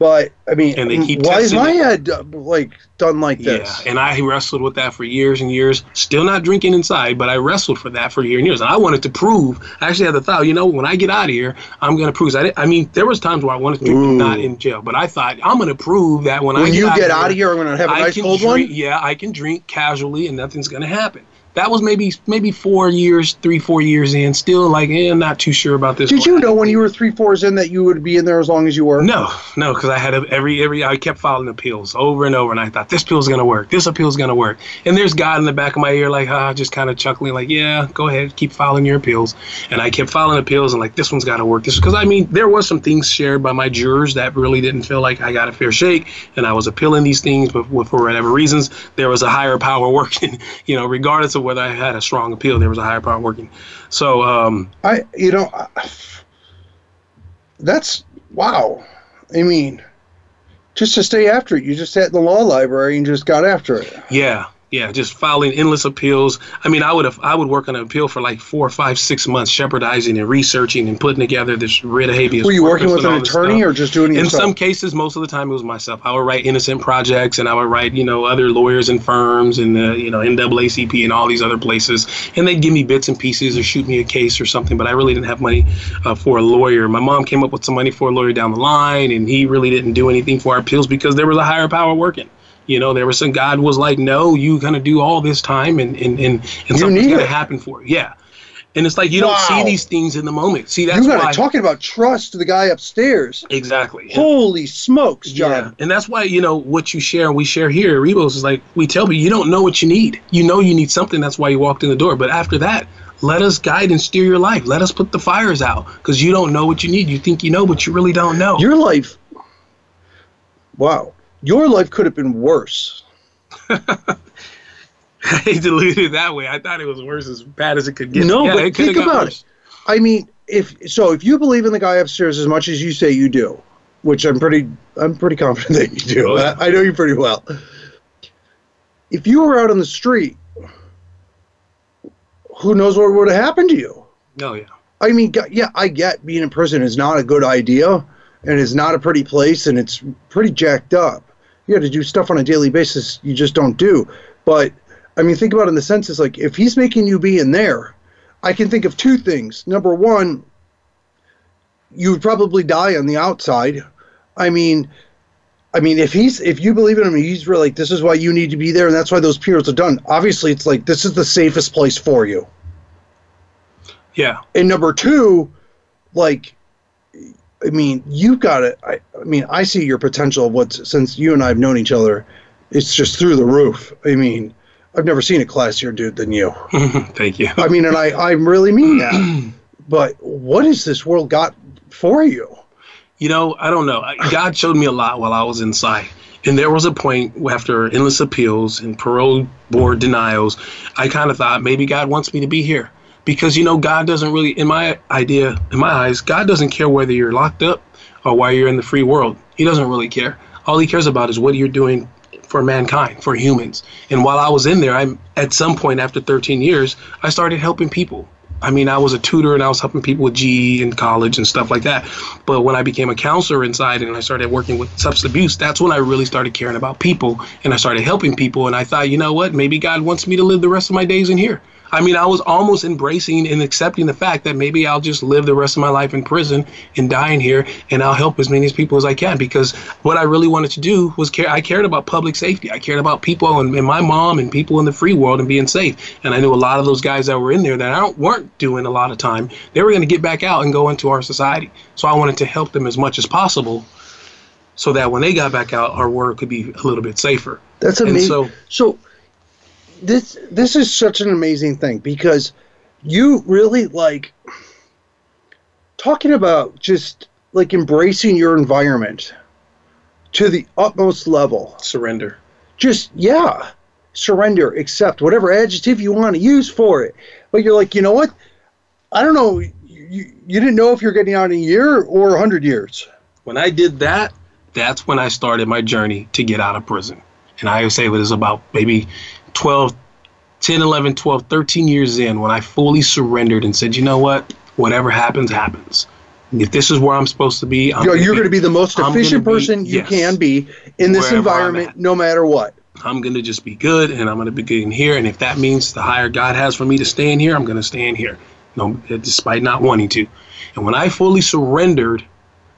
But I mean, And they keep why is my head like done like this? Yeah, and I wrestled with that for years and years. Still not drinking inside, but I wrestled for that for years and years. And I wanted to prove. I actually had the thought, you know, when I get out of here, I'm going to prove. I, I mean, there was times where I wanted to drink Ooh. not in jail, but I thought I'm going to prove that when, I when get you out get out of here, I'm gonna have a I nice cold drink, one. Yeah, I can drink casually and nothing's going to happen. That was maybe maybe four years, three, four years in. Still like, eh, I'm not too sure about this. Did going you know when you were three fours in that you would be in there as long as you were? No, no, because I had a, every every I kept filing appeals over and over, and I thought this appeal's gonna work, this appeal's gonna work, and there's God in the back of my ear like, ah, just kind of chuckling like, yeah, go ahead, keep filing your appeals, and I kept filing appeals and like this one's gotta work, this because I mean there was some things shared by my jurors that really didn't feel like I got a fair shake, and I was appealing these things, but for whatever reasons there was a higher power working, you know, regardless of whether I had a strong appeal, there was a higher power working, so um, I, you know, that's wow. I mean, just to stay after it, you just sat in the law library and just got after it. Yeah, yeah, just filing endless appeals. I mean, I would have, I would work on an appeal for like four, five, six months, shepardizing and researching and putting together this writ of habeas. Were you working with an attorney or just doing it In yourself? some cases, most of the time it was myself. I would write innocence projects, and I would write, you know, other lawyers and firms, and the, you know, NAACP and all these other places, and they'd give me bits and pieces or shoot me a case or something. But I really didn't have money uh, for a lawyer. My mom came up with some money for a lawyer down the line, and he really didn't do anything for our appeals because there was a higher power working. You know, there was some God was like, no, you gonna do all this time, and and and, and something's gonna it. happen for you. Yeah. And it's like you don't see these things in the moment. See, that's you why talking about trust to the guy upstairs. exactly. Holy smokes, John! Yeah, and that's why you know what you share we share here at Rebos is like we tell you you don't know what you need. You know you need something. That's why you walked in the door. But after that, let us guide and steer your life. Let us put the fires out because you don't know what you need. You think you know, but you really don't know. Your life, wow, your life could have been worse. I hate to leave it that way. I thought it was worse as bad as it could get. No, yeah, but it think about worse. I mean, if so, if you believe in the guy upstairs as much as you say you do, which I'm pretty, I'm pretty confident that you do. I, I know you pretty well. If you were out on the street, who knows what would have happened to you? Oh yeah. I mean, yeah, I get being in prison is not a good idea, and it's not a pretty place, and it's pretty jacked up. You got to do stuff on a daily basis you just don't do. But I mean, think about it in the sense is like if he's making you be in there, I can think of two things. Number one, you would probably die on the outside. I mean, I mean, if he's if you believe in him, he's really like this is why you need to be there, and that's why those periods are done. Obviously, it's like this is the safest place for you. Yeah. And number two, like, I mean, you've got it. I, I mean, I see your potential. of What's since you and I have known each other, it's just through the roof. I mean, I've never seen a classier dude than you. Thank you. I mean, and I, I really mean that. But what has this world got for you? You know, I don't know. God showed me a lot while I was inside. And there was a point after endless appeals and parole board denials, I kind of thought maybe God wants me to be here. Because, you know, God doesn't really, in my idea, in my eyes, God doesn't care whether you're locked up or why you're in the free world. He doesn't really care. All he cares about is what you're doing for mankind, for humans. And while I was in there, I'm at some point after 13 years, I started helping people. I mean, I was a tutor and I was helping people with GE in college and stuff like that. But when I became a counselor inside and I started working with substance abuse, that's when I really started caring about people and I started helping people. And I thought, you know what? Maybe God wants me to live the rest of my days in here. I mean, I was almost embracing and accepting the fact that maybe I'll just live the rest of my life in prison and die in here, and I'll help as many people as I can. Because what I really wanted to do was care. I cared about public safety. I cared about people and, and my mom and people in the free world and being safe. And I knew a lot of those guys that were in there that I weren't doing a lot of time. They were going to get back out and go into our society. So I wanted to help them as much as possible, so that when they got back out, our world could be a little bit safer. That's And amazing. so- So, this this is such an amazing thing because you really like talking about just like embracing your environment to the utmost level. Surrender. Just yeah, surrender, accept whatever adjective you want to use for it. But you're like, you know what? I don't know. You, you didn't know if you're getting out in a year or a hundred years. When I did that, that's when I started my journey to get out of prison. And I would say it was about maybe 12, 10, 11, 12, 13 years in when I fully surrendered and said, you know what? Whatever happens, happens. If this is where I'm supposed to be, I'm you're, you're going to be the most efficient person be, you yes, can be in this environment, no matter what. I'm going to just be good and I'm going to be good in here. And if that means the higher God has for me to stay in here, I'm going to stay in here, no, despite not wanting to. And when I fully surrendered,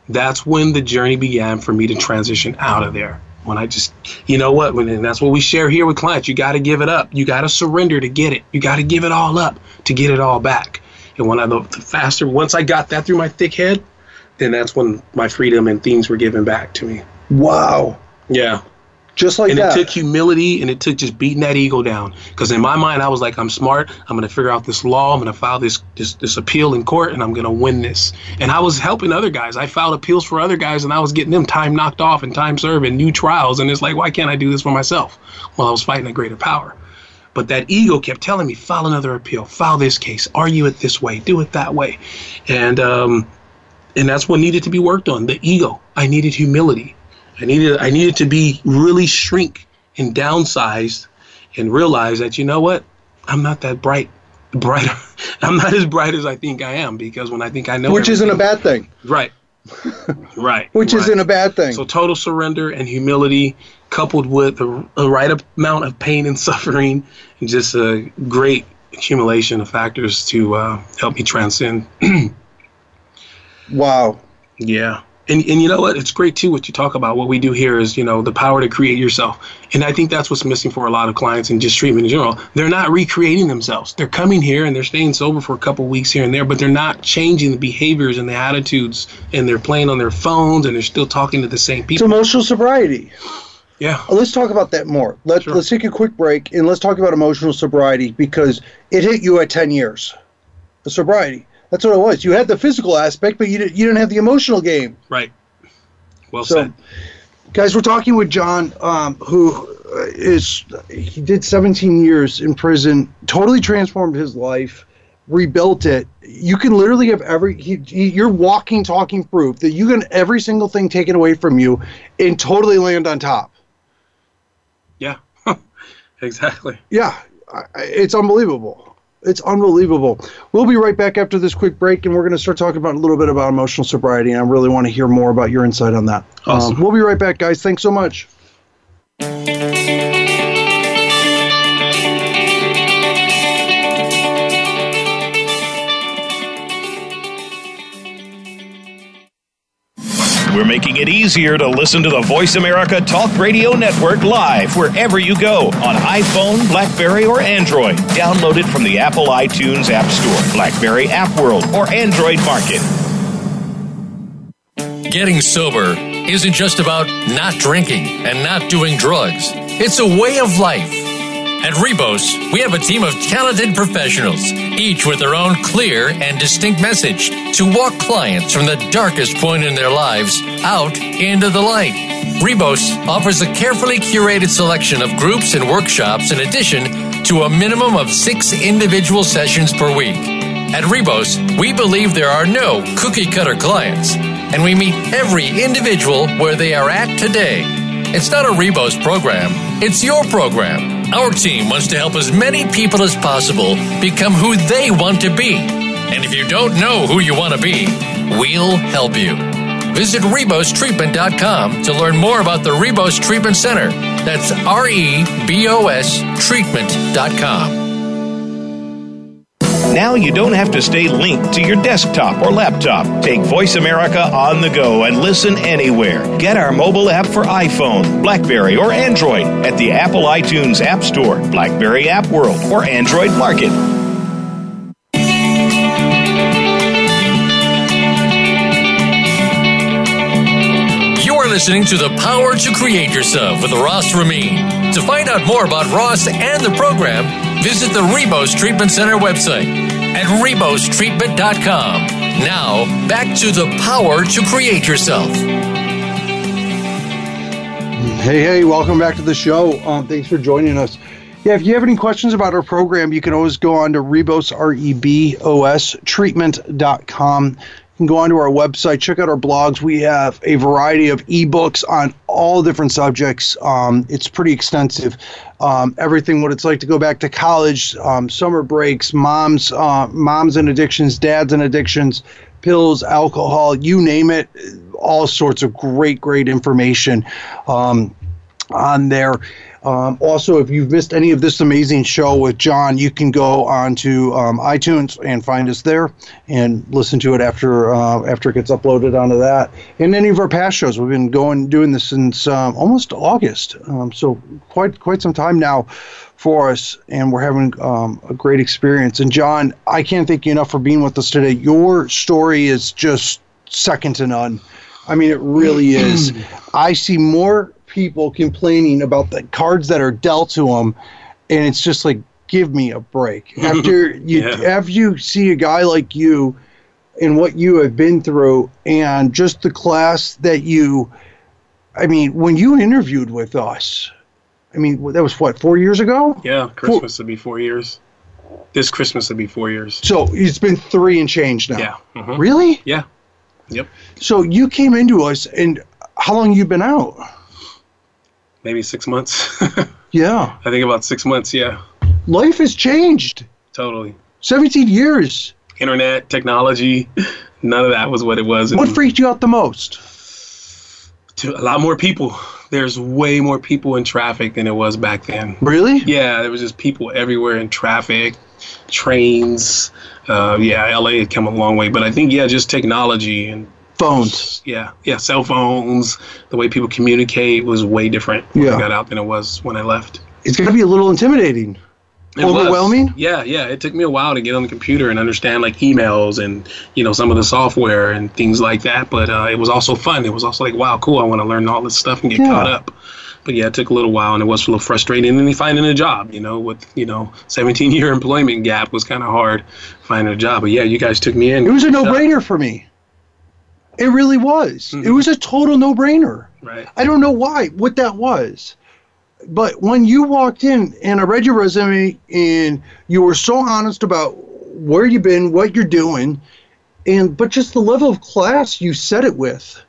that's when the journey began for me to transition out of there. When I just, you know what, when, and that's what we share here with clients. You got to give it up. You got to surrender to get it. You got to give it all up to get it all back. And when I, the faster, once I got that through my thick head, then that's when my freedom and things were given back to me. Wow. Yeah. Just like and that. it took humility and it took just beating that ego down. Because in my mind, I was like, I'm smart. I'm going to figure out this law. I'm going to file this, this this appeal in court, and I'm going to win this. And I was helping other guys. I filed appeals for other guys, and I was getting them time knocked off and time served and new trials. And it's like, why can't I do this for myself? Well, I was fighting a greater power. But that ego kept telling me, file another appeal, file this case, argue it this way, do it that way, and um, and that's what needed to be worked on. The ego. I needed humility. I needed I needed to be really shrink and downsized and realize that you know what? I'm not that bright brighter I'm not as bright as I think I am because when I think I know which isn't a bad thing. Right. Right which right. isn't a bad thing. So total surrender and humility coupled with the right amount of pain and suffering and just a great accumulation of factors to uh, help me transcend. Wow. Yeah and, and you know what? It's great too what you talk about. What we do here is you know the power to create yourself. And i think that's what's missing for a lot of clients and just treatment in general. They're not recreating themselves. They're coming here and they're staying sober for a couple weeks here and there but they're not changing the behaviors and the attitudes and they're playing on their phones and they're still talking to the same people. it's emotional sobriety. Yeah. Oh, let's talk about that more. Let, sure. let's take a quick break and let's talk about emotional sobriety because it hit you at 10 years. The sobriety that's what it was. You had the physical aspect, but you, did, you didn't have the emotional game. Right. Well so, said. Guys, we're talking with John, um, who is he did 17 years in prison, totally transformed his life, rebuilt it. You can literally have every he, he, you're walking, talking proof that you can every single thing taken away from you and totally land on top. Yeah, exactly. Yeah, it's unbelievable. It's unbelievable. We'll be right back after this quick break, and we're going to start talking about a little bit about emotional sobriety. And I really want to hear more about your insight on that. Awesome. Um, we'll be right back, guys. Thanks so much. We're making it easier to listen to the Voice America Talk Radio Network live wherever you go on iPhone, Blackberry, or Android. Download it from the Apple iTunes App Store, Blackberry App World, or Android Market. Getting sober isn't just about not drinking and not doing drugs, it's a way of life. At Rebos, we have a team of talented professionals, each with their own clear and distinct message to walk clients from the darkest point in their lives out into the light. Rebos offers a carefully curated selection of groups and workshops in addition to a minimum of six individual sessions per week. At Rebos, we believe there are no cookie cutter clients, and we meet every individual where they are at today. It's not a Rebos program, it's your program. Our team wants to help as many people as possible become who they want to be. And if you don't know who you want to be, we'll help you. Visit RebosTreatment.com to learn more about the Rebos Treatment Center. That's R E B O S Treatment.com. Now you don't have to stay linked to your desktop or laptop. Take Voice America on the go and listen anywhere. Get our mobile app for iPhone, Blackberry, or Android at the Apple iTunes App Store, Blackberry App World, or Android Market. You are listening to The Power to Create Yourself with Ross Ramin. To find out more about Ross and the program, visit the Rebos Treatment Center website at rebostreatment.com. Now, back to the power to create yourself. Hey, hey, welcome back to the show. Um, thanks for joining us. Yeah, if you have any questions about our program, you can always go on to Rebos, R E B O S, treatment.com can go onto our website, check out our blogs. We have a variety of ebooks on all different subjects. Um, it's pretty extensive. Um, everything what it's like to go back to college, um, summer breaks, moms, uh, moms and addictions, dads and addictions, pills, alcohol, you name it, all sorts of great, great information um, on there. Um, also, if you've missed any of this amazing show with John, you can go on to um, iTunes and find us there and listen to it after uh, after it gets uploaded onto that. And any of our past shows, we've been going doing this since um, almost August, um, so quite quite some time now for us, and we're having um, a great experience. And John, I can't thank you enough for being with us today. Your story is just second to none. I mean, it really is. I see more people complaining about the cards that are dealt to them, and it's just like, give me a break. After you, Yeah. after you see a guy like you, and what you have been through, and just the class that you, I mean, when you interviewed with us, I mean, that was what four years ago. Yeah, Christmas would be four years. This Christmas would be four years. So it's been three and change now. Yeah. mhm. Really? Yeah. Yep. So you came into us, and how long you been out? Maybe six months. Yeah. I think about six months. Yeah. life has changed. Totally. 17 years. Internet, technology, none of that was what it was. What freaked you out the most? to a lot more people. There's way more people in traffic than it was back then. Really? Yeah, there was just people everywhere in traffic, trains. Uh, yeah, LA had come a long way, but I think yeah, just technology and Phones. yeah, yeah, cell phones, the way people communicate was way different when Yeah. I got out than it was when I left. It's going to be a little intimidating. It was. Overwhelming? Yeah, yeah. It took me a while to get on the computer and understand like emails and you know some of the software and things like that. But uh, it was also fun. It was also like wow, cool. I want to learn all this stuff and get Yeah. caught up. But yeah, it took a little while and it was a little frustrating. And then finding a job, you know, with you know 17 year employment gap was kind of hard finding a job. But yeah, you guys took me in. It was a no brainer for me. It really was. It was a total no brainer. Right. I don't know why, what that was. But when you walked in and I read your resume and you were so honest about where you've been, what you're doing, and but just the level of class you said it with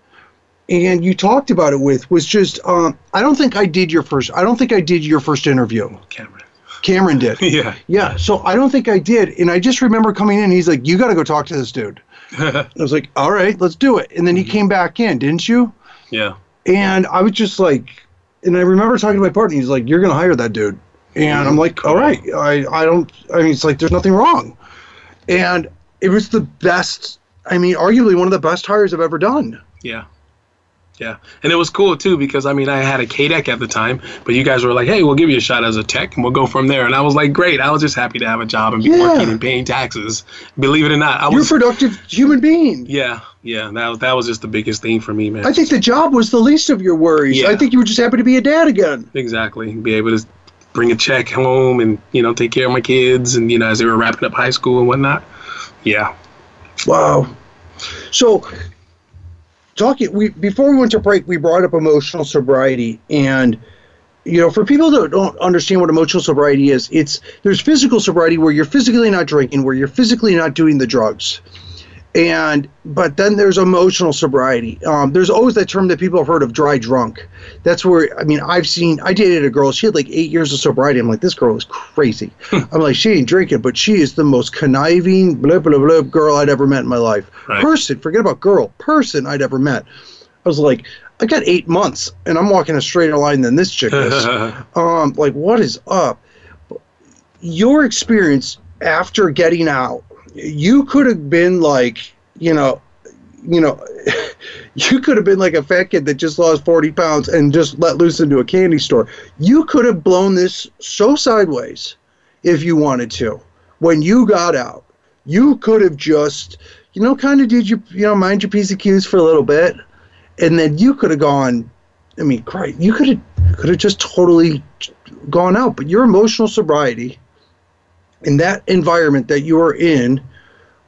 and you talked about it with was just um, I don't think I did your first I don't think I did your first interview. Cameron. Cameron did. yeah. Yeah, so I don't think I did. And I just remember coming in, he's like, You got to go talk to this dude. I was like, All right, let's do it. And then he mm-hmm. came back in, didn't you? Yeah. And I was just like, and I remember talking to my partner, he's like, You're going to hire that dude. And I'm mm-hmm. like, All right, I, I don't, I mean, it's like, there's nothing wrong. And it was the best, I mean, arguably one of the best hires I've ever done. Yeah. Yeah. And it was cool too because I mean I had a CAADAC at the time, but you guys were like, Hey, we'll give you a shot as a tech and we'll go from there. And I was like, Great, I was just happy to have a job and be Yeah. working and paying taxes. Believe it or not. I You're a productive human being. Yeah, yeah. That was that was just the biggest thing for me, man. I think the job was the least of your worries. Yeah. I think you were just happy to be a dad again. exactly. Be able to bring a check home and, you know, take care of my kids and, you know, as they were wrapping up high school and whatnot. Yeah. Wow. So, talking we before we went to break, we brought up emotional sobriety, and you know, for people that don't understand what emotional sobriety is, it's there's physical sobriety where you're physically not drinking, where you're physically not doing the drugs, and but then there's emotional sobriety. Um, there's always that term that people have heard of, dry drunk. That's where I mean, I've seen. I dated a girl. She had like eight years of sobriety. I'm like, this girl is crazy. I'm like, she ain't drinking, but she is the most conniving, blah blah blah girl I'd ever met in my life. Right. Person, forget about girl, person I'd ever met. I was like, I got eight months, and I'm walking a straighter line than this chick is. um, like, what is up? Your experience after getting out, you could have been like, you know, you know, you could have been like a fat kid that just lost 40 pounds and just let loose into a candy store. You could have blown this so sideways if you wanted to. When you got out, you could have just, you know, kind of did you, you know, mind your P's and Q's for a little bit. And then you could have gone, I mean, great, you could have, could have just totally gone out. But your emotional sobriety in that environment that you were in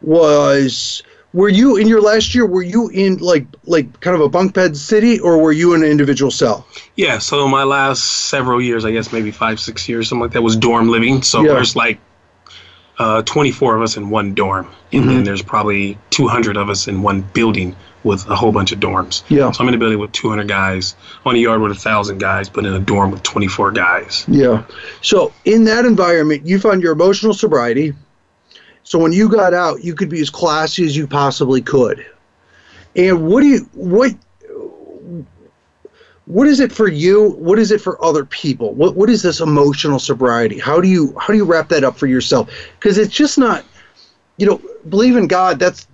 was were you in your last year were you in like like kind of a bunk bed city or were you in an individual cell Yeah, so my last several years, I guess maybe five, six years, something like that, was dorm living. So Yeah. there's like uh, 24 of us in one dorm, and Mm-hmm. then there's probably 200 of us in one building with a whole bunch of dorms. Yeah. So I'm in a building with 200 guys, on a yard with a thousand guys, but in a dorm with 24 guys. yeah so in that environment you found your emotional sobriety So when you got out, you could be as classy as you possibly could. And what do you what what is it for you? What is it for other people? What what is this emotional sobriety? How do you how do you wrap that up for yourself? Because it's just not, you know, believe in God. That's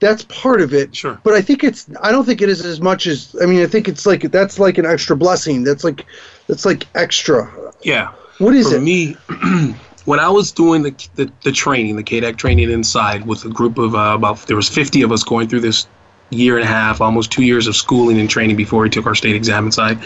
that's part of it. Sure. But I think it's I don't think it is as much as I mean I think it's like that's like an extra blessing. That's like that's like extra. Yeah. What is for it? me, when I was doing the, the, the training, the CAADAC training inside with a group of uh, about there was 50 of us going through this year and a half, almost two years of schooling and training before we took our state exam inside.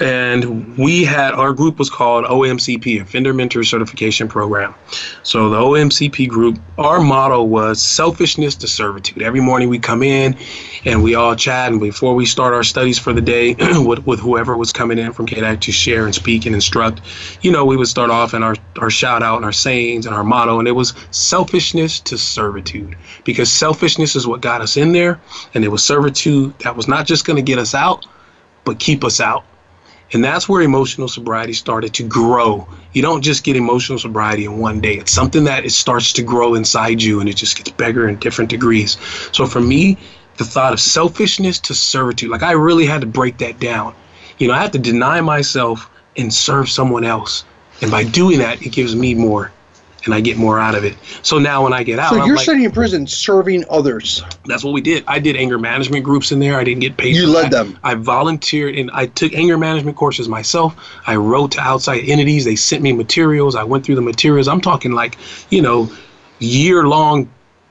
And we had our group was called OMCP, Offender Mentor Certification Program. So the OMCP group, our motto was selfishness to servitude. Every morning we come in and we all chat, and before we start our studies for the day with, with whoever was coming in from CAADAC to share and speak and instruct, you know, we would start off in our, our shout out and our sayings and our motto, and it was selfishness to servitude because selfishness is what got us in there and it was servitude that was not just going to get us out, but keep us out. And that's where emotional sobriety started to grow. You don't just get emotional sobriety in one day. It's something that it starts to grow inside you and it just gets bigger in different degrees. So for me, the thought of selfishness to servitude, like I really had to break that down. You know, I had to deny myself and serve someone else. And by doing that, it gives me more and I get more out of it. So now when I get out, So I'm you're like, sitting in prison serving others. that's what we did. I did anger management groups in there. I didn't get paid. You led that. them. I volunteered and I took anger management courses myself. I wrote to outside entities. They sent me materials. I went through the materials. I'm talking like, you know, year long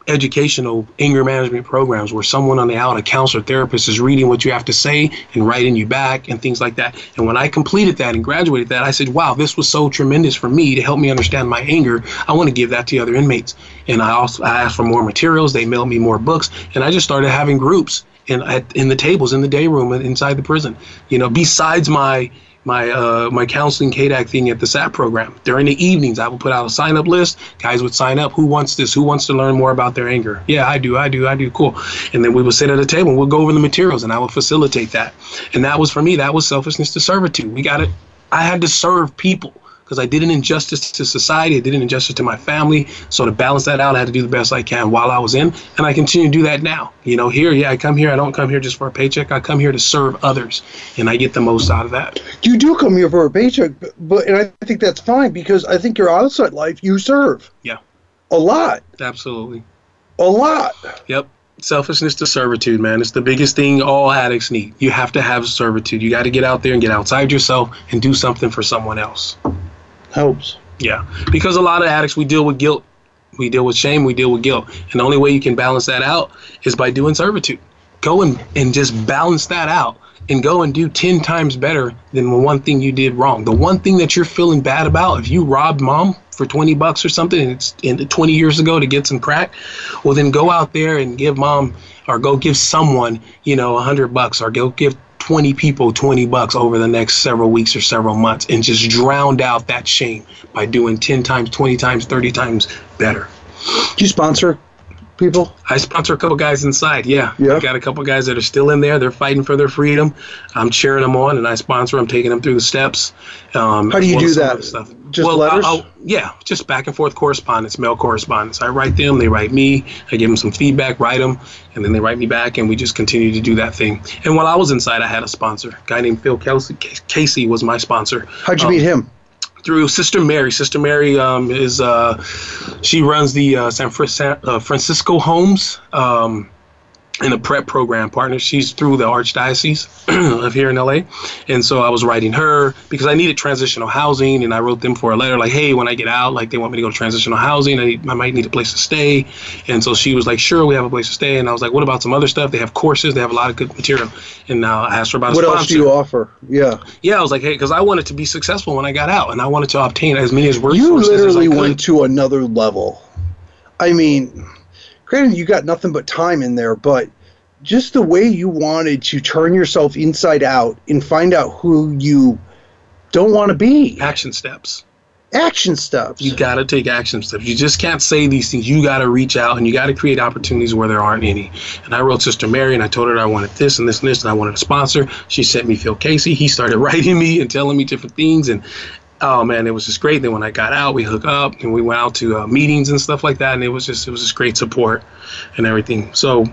educational anger management programs where someone on the out, a counselor therapist, is reading what you have to say and writing you back and things like that. And when I completed that and graduated that, I said, wow, this was so tremendous for me to help me understand my anger. I want to give that to other inmates. And I also I asked for more materials. They mailed me more books. And I just started having groups in, at, in the tables in the day room inside the prison. You know, besides my my uh, my counseling CAADAC thing at the SAP program. During the evenings, I would put out a sign up list. Guys would sign up. Who wants this? Who wants to learn more about their anger? Yeah, I do. I do. I do. Cool. And then we would sit at a table and we'll go over the materials and I would facilitate that. And that was for me, that was selfishness to servitude. We got it. I had to serve people because I did an injustice to society. I did an injustice to my family. So to balance that out, I had to do the best I can while I was in. And I continue to do that now. You know, here, yeah, I come here. I don't come here just for a paycheck. I come here to serve others. And I get the most out of that. You do come here for a paycheck, but, but and I think that's fine because I think your outside life you serve. Yeah. A lot. Absolutely. A lot. Yep. Selfishness to servitude, man. It's the biggest thing all addicts need. You have to have servitude. You got to get out there and get outside yourself and do something for someone else. Helps. Yeah. Because a lot of addicts, we deal with guilt. We deal with shame. We deal with guilt. And the only way you can balance that out is by doing servitude. Go and, and just balance that out and go and do 10 times better than the one thing you did wrong. The one thing that you're feeling bad about, if you robbed mom for 20 bucks or something and it's in 20 years ago to get some crack, well, then go out there and give mom or go give someone, you know, 100 bucks or go give 20 people 20 bucks over the next several weeks or several months and just drowned out that shame by doing 10 times, 20 times, 30 times better. Do you sponsor people? I sponsor a couple guys inside. Yeah, Yeah. I've got a couple guys that are still in there. They're fighting for their freedom. I'm cheering them on, and I sponsor them, taking them through the steps. Um, How do you well do that? Stuff. Just well, letters? I'll, yeah, just back and forth correspondence, mail correspondence. I write them, they write me. I give them some feedback, write them, and then they write me back, and we just continue to do that thing. And while I was inside, I had a sponsor. A guy named Phil Kelsey. Casey was my sponsor How'd you Um, meet him? Through Sister Mary. Sister Mary um, is uh, she runs the uh, San uh, Francisco Homes um, in a prep program partner. She's through the Archdiocese of here in LA, and so I was writing her because I needed transitional housing, and I wrote them for a letter like, hey, when I get out, like they want me to go to transitional housing, I, need, I might need a place to stay, and so she was like, sure, we have a place to stay, and I was like, what about some other stuff? They have courses, they have a lot of good material, and now I asked her about a What sponsor else do you offer? Yeah. yeah, I was like, hey, because I wanted to be successful when I got out, and I wanted to obtain as many as work You sources as I literally went to another level. I mean, granted, you got nothing but time in there, but just the way you wanted to turn yourself inside out and find out who you don't want to be. action steps. Action steps. You got to take action steps. You just can't say these things. You got to reach out and you got to create opportunities where there aren't any. And I wrote Sister Mary and I told her I wanted this and this and this and I wanted a sponsor. She sent me Phil Casey. He started writing me and telling me different things and oh man, it was just great. Then when I got out, we hooked up and we went out to uh, meetings and stuff like that, and it was just it was just great support and everything. So,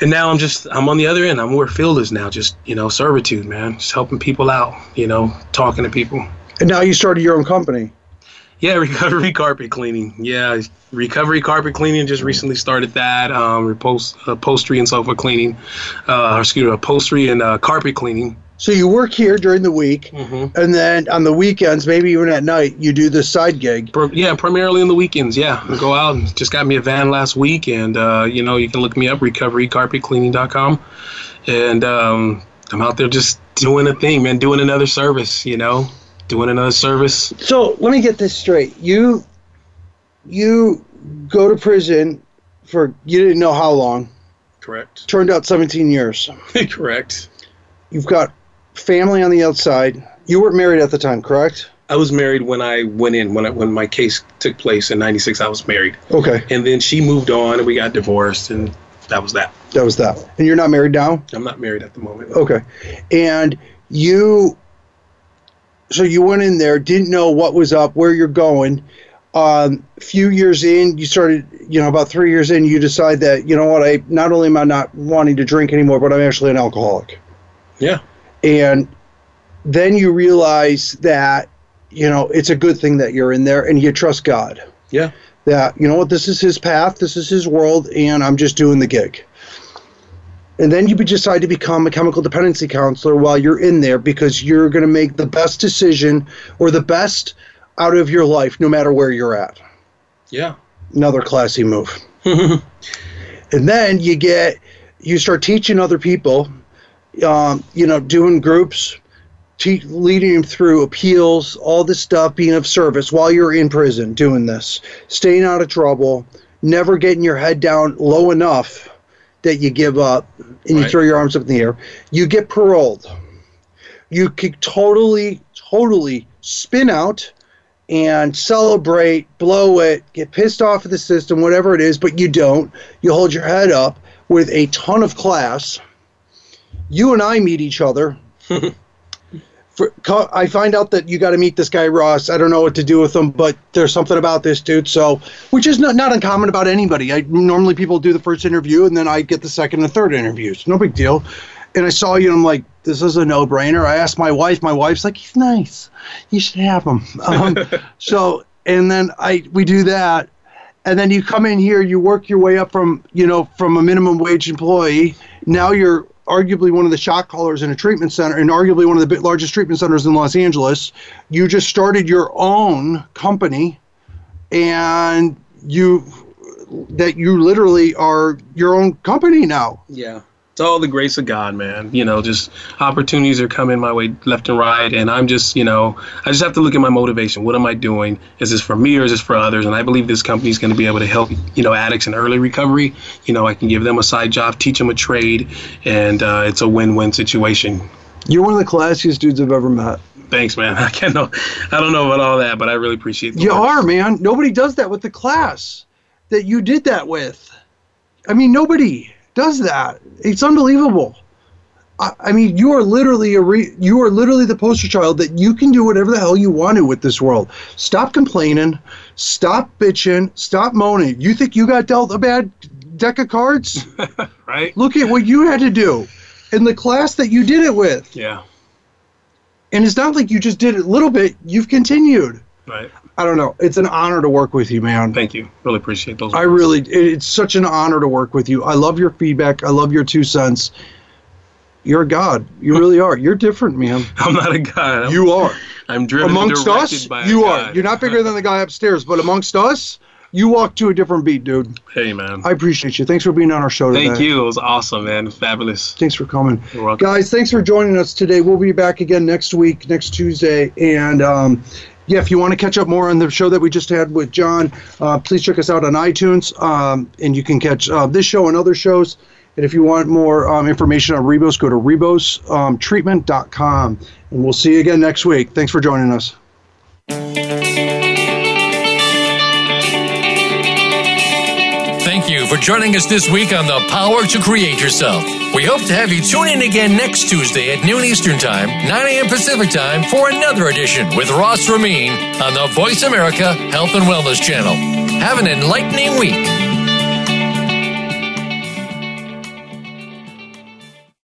and now I'm just I'm on the other end. I'm where Phil is now, just you know, servitude, man, just helping people out, you know, talking to people. And now you started your own company. Yeah, recovery carpet cleaning. Yeah, recovery carpet cleaning. Just recently started that. Um, repos- upholstery and sofa cleaning. Uh, excuse me, upholstery and uh, carpet cleaning. So you work here during the week, Mhm. and then on the weekends, maybe even at night, you do this side gig. Yeah, primarily in the weekends. Yeah, I go out and just got me a van last week, and uh, you know you can look me up recoverycarpetcleaning.com, and um, I'm out there just doing a thing, man, doing another service. You know, doing another service. So let me get this straight. You you go to prison for you didn't know how long. Correct. Turned out 17 years. Correct. You've got family on the outside. You weren't married at the time, correct? I was married when I went in when I, when my case took place in '96. I was married, Okay, and then she moved on, and we got divorced, and that was that. that was that. And you're not married now? I'm not married at the moment. Okay. And you so you went in there, didn't know what was up, where you're going. Um, few years in, you started, you know, about three years in, you decide that, you know what, I not only am I not wanting to drink anymore, but I'm actually an alcoholic. Yeah. And then you realize that, you know, it's a good thing that you're in there and you trust God. Yeah. That, you know what, this is his path, this is his world, and I'm just doing the gig. And then you decide to become a chemical dependency counselor while you're in there because you're going to make the best decision or the best out of your life no matter where you're at. Yeah. Another classy move. and then you get, you start teaching other people, um, you know, doing groups, te- leading them through appeals, all this stuff, being of service while you're in prison, doing this, staying out of trouble, never getting your head down low enough that you give up and you throw your arms up in the air. You get paroled. You could totally, totally spin out and celebrate, blow it, get pissed off at the system, whatever it is, but you don't. You hold your head up with a ton of class. You and I meet each other. For, I find out that you got to meet this guy Ross. I don't know what to do with him, but there's something about this dude. So, which is not not uncommon about anybody. I normally people do the first interview and then I get the second and third interviews. No big deal. And I saw you and I'm like, this is a no brainer. I asked my wife. My wife's like, he's nice. You should have him. Um, so, and then I we do that, and then you come in here. You work your way up from you know from a minimum wage employee. Now you're arguably one of the shot callers in a treatment center and arguably one of the largest treatment centers in Los Angeles. You just started your own company and you that you literally are your own company now. Yeah. It's all the grace of God, man. You know, just opportunities are coming my way left and right. And I'm just, you know, I just have to look at my motivation. What am I doing? Is this for me or is this for others? And I believe this company is going to be able to help, you know, addicts in early recovery. You know, I can give them a side job, teach them a trade, and uh, it's a win win situation. You're one of the classiest dudes I've ever met. Thanks, man. I can't know. I don't know about all that, but I really appreciate the You work. are, man. Nobody does that with the class that you did that with. I mean, nobody does that. It's unbelievable. I, I mean, you are literally a re, you are literally the poster child that you can do whatever the hell you want to with this world. Stop complaining. Stop bitching. Stop moaning. You think you got dealt a bad deck of cards? Right? Look at what you had to do in the class that you did it with. Yeah. And it's not like you just did it a little bit. You've continued. Right. I don't know. It's an honor to work with you, man. Thank you. Really appreciate those. I really, it's such an honor to work with you. I love your feedback. I love your two cents. You're a god. You really are. You're different, man. I'm not a god. I'm, You are. I'm driven Amongst us, you are. God. You're not bigger than the guy upstairs, but amongst us, you walk to a different beat, dude. Hey, man. I appreciate you. Thanks for being on our show today. Thank you. It was awesome, man. Fabulous. Thanks for coming. You're welcome. Guys, thanks for joining us today. We'll be back again next week, next Tuesday. And um, yeah, if you want to catch up more on the show that we just had with John, uh, please check us out on iTunes. Um, and you can catch uh, this show and other shows. And if you want more um, information on Rebos, go to rebostreatment.com. And we'll see you again next week. Thanks for joining us. For joining us this week on The Power to Create Yourself. We hope to have you tune in again next Tuesday at noon Eastern Time, 9 a.m. Pacific Time for another edition with Ross Ramin on the Voice America Health and Wellness Channel. Have an enlightening week.